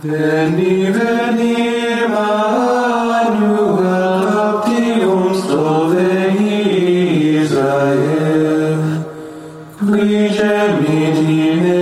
Veni, veni, Emmanuel, captivum Sloveni Israel, qui gemit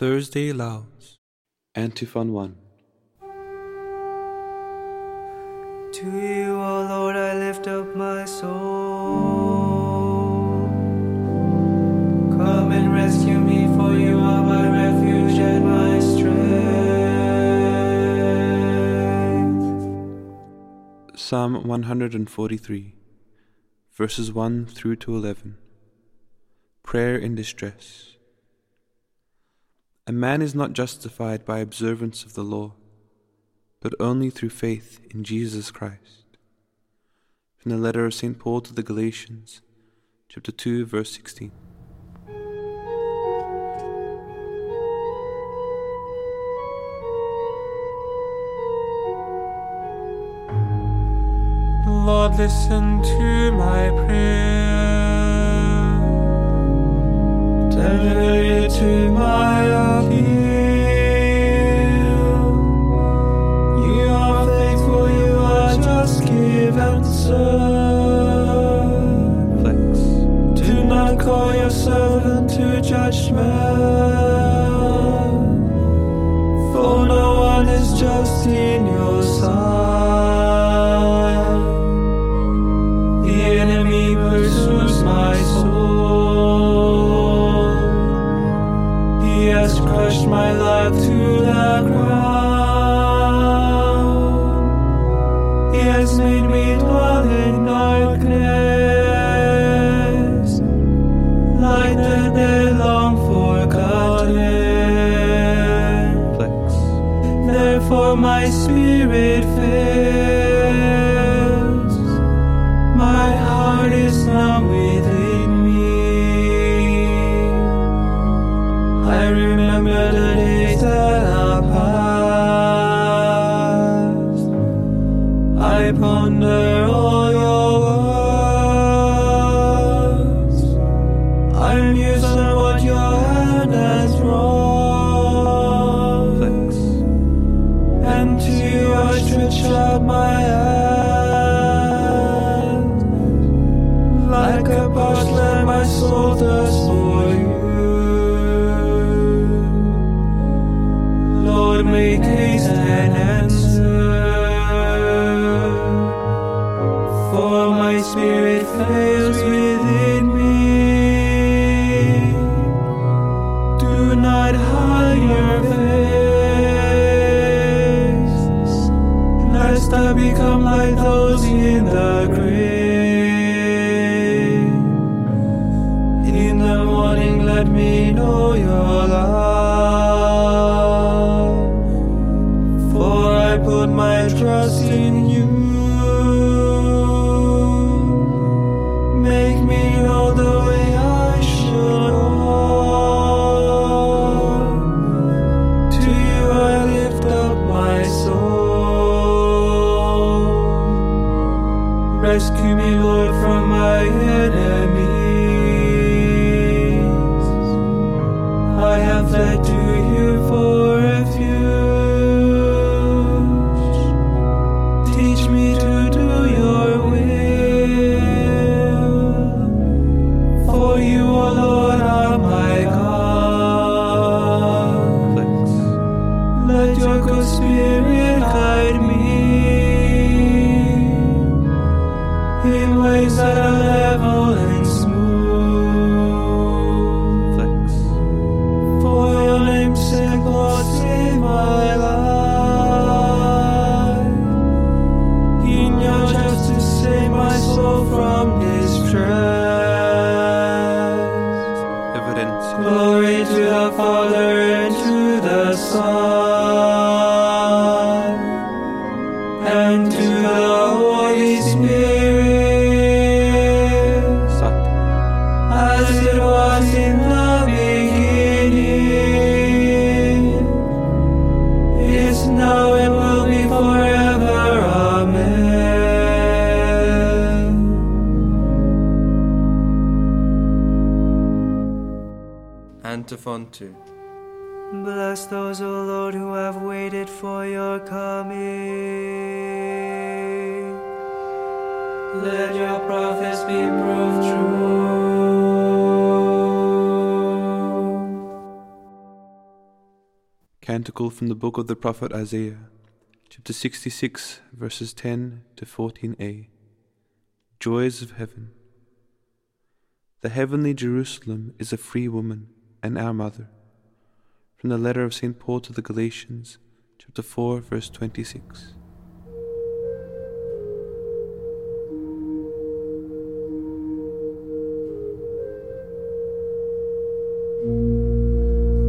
Thursday Lauds. Antiphon 1. To you, O Lord, I lift up my soul. Come and rescue me, for you are my refuge and my strength. Psalm 143, verses 1 through to 11. Prayer in distress. A man is not justified by observance of the law, but only through faith in Jesus Christ. From the letter of St. Paul to the Galatians, chapter 2, verse 16. Lord, listen to my prayer. Your to my appeal. You are faithful, you are just, give answer. Do not call your servant to judgment. For no one is just in your sight. My spirit fails. My heart is numb within your love, have waited for your coming. Let your prophets be proved true. Canticle from the book of the prophet Isaiah, chapter 66, verses 10 to 14a. Joys of Heaven. The heavenly Jerusalem is a free woman and our mother. From the letter of St. Paul to the Galatians, chapter 4, verse 26.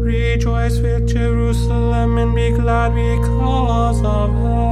Rejoice with Jerusalem and be glad because of her.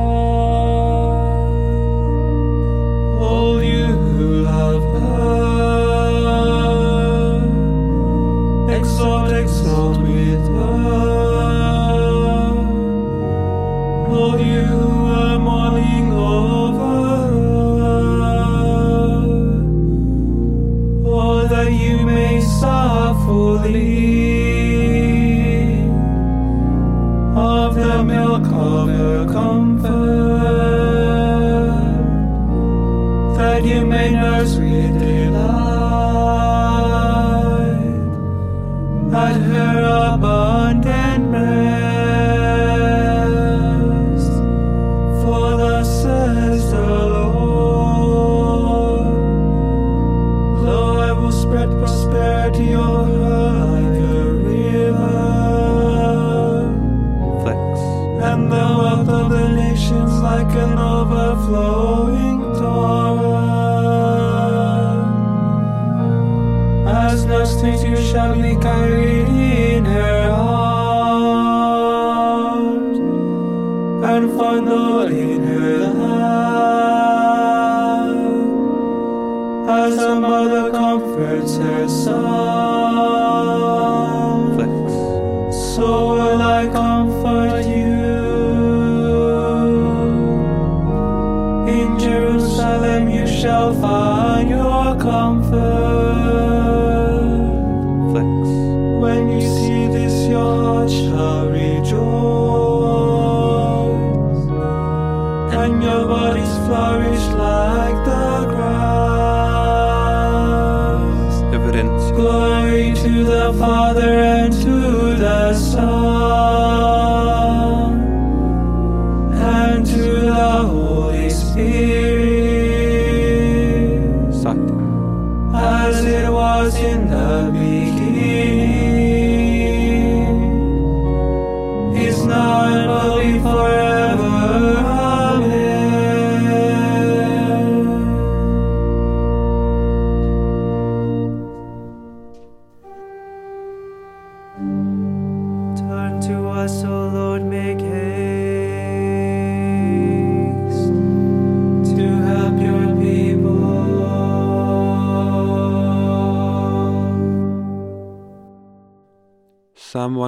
Nurse with delight at her abundant rest. For thus says the Lord, Lo, I will spread prosperity over her like a river Flex. and the wealth of the nations like an overflowing be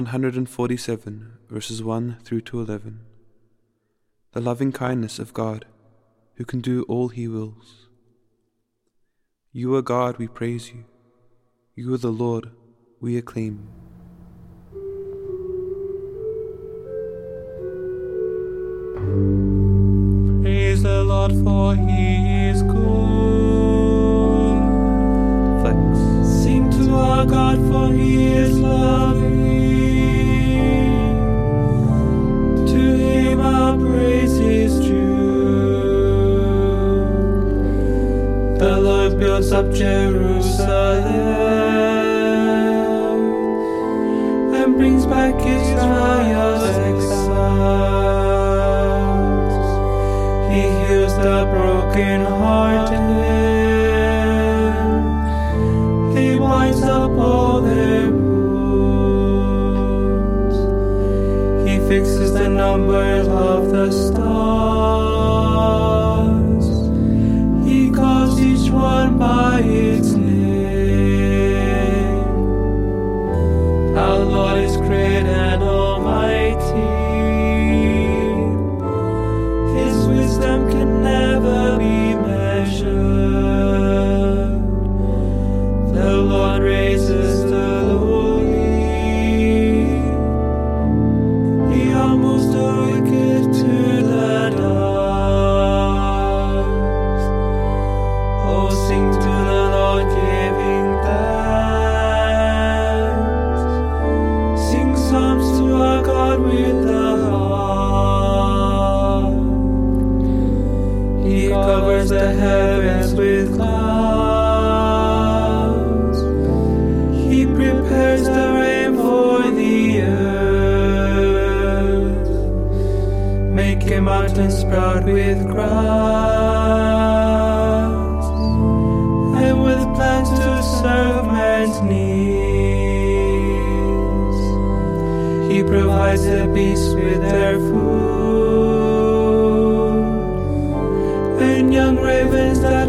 147, verses 1 through to 11. The loving kindness of God, who can do all he wills. You are God, we praise you. You are the Lord, we acclaim you. Praise the Lord, for he is good. Flex. Sing to our God, for he is loving. Builds up Jerusalem and brings back Israel's exiles. He heals the brokenhearted. He binds up all their wounds. He fixes the numbers of the stars. The rain for the earth. Making mountains sprout with. And with plans to serve man's needs. He provides the beasts with their food. And young ravens that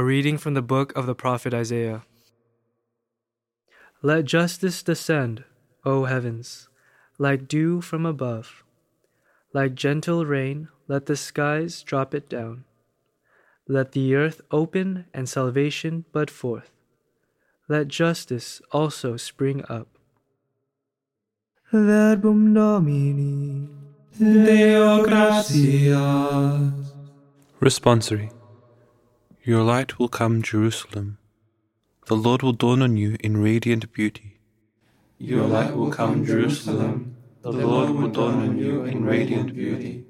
A reading from the book of the prophet Isaiah. Let justice descend, O heavens, like dew from above. Like gentle rain, let the skies drop it down. Let the earth open and salvation bud forth. Let justice also spring up. Verbum Domini. Deo gratias. Responsory. Your light will come, Jerusalem. The Lord will dawn on you in radiant beauty. Your light will come, Jerusalem. The Lord will dawn on you in radiant beauty.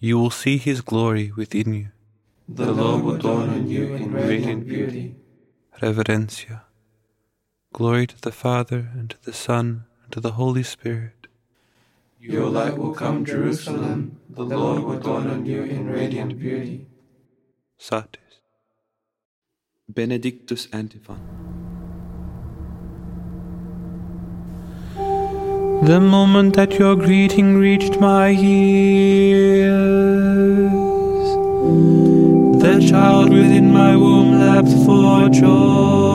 You will see his glory within you. The Lord will dawn on you in radiant beauty. Reverencia. Glory to the Father, and to the Son, and to the Holy Spirit. Your light will come, Jerusalem. The Lord will dawn on you in radiant beauty. Satis. Benedictus Antiphon. The moment that your greeting reached my ears, the child within my womb leapt for joy.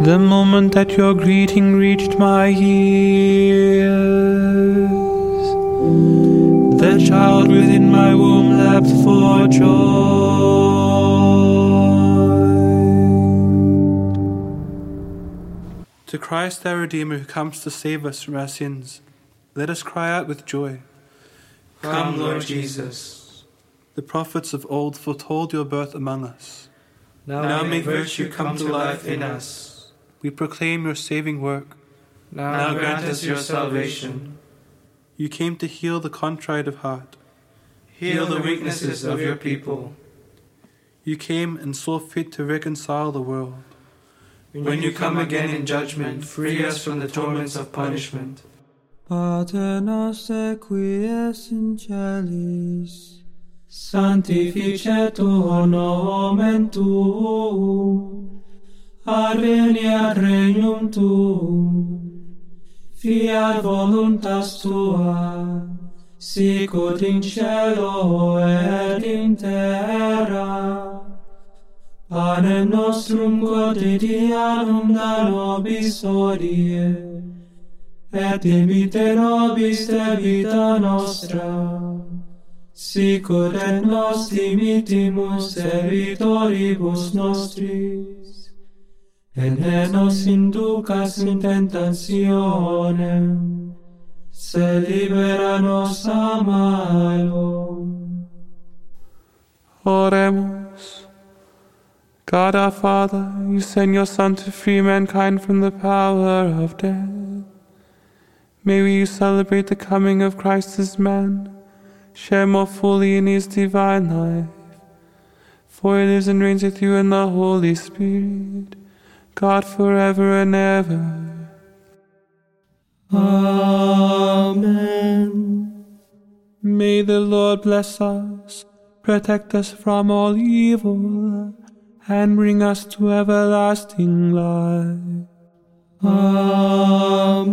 The moment that your greeting reached my ears, the child within my womb leapt for joy. To Christ our Redeemer who comes to save us from our sins, let us cry out with joy. Come, Lord Jesus. The prophets of old foretold your birth among us. Now, Now may virtue come to life in us. We proclaim your saving work. Now grant us your salvation. You came to heal the contrite of heart. Heal the weaknesses of your people. You came and saw fit to reconcile the world. When you come again in judgment, free us from the torments of punishment. Pater noster qui es in celis, sanctificetur nomen tuum, adveniat regnum tuum, fiat voluntas tua, sicut in cielo er et in terra. Panem nostrum quotidianum da nobis odie, et imite nobis debita nostra, sicut et nos dimitimus servitoribus nostris, et ne nos inducas in tentationem, se libera nos a malo. Oremus. God our Father, you send your Son to free mankind from the power of death. May we celebrate the coming of Christ as man, share more fully in his divine life. For he lives and reigns with you in the Holy Spirit, God forever and ever. Amen. May the Lord bless us, protect us from all evil, and bring us to everlasting life. Amen.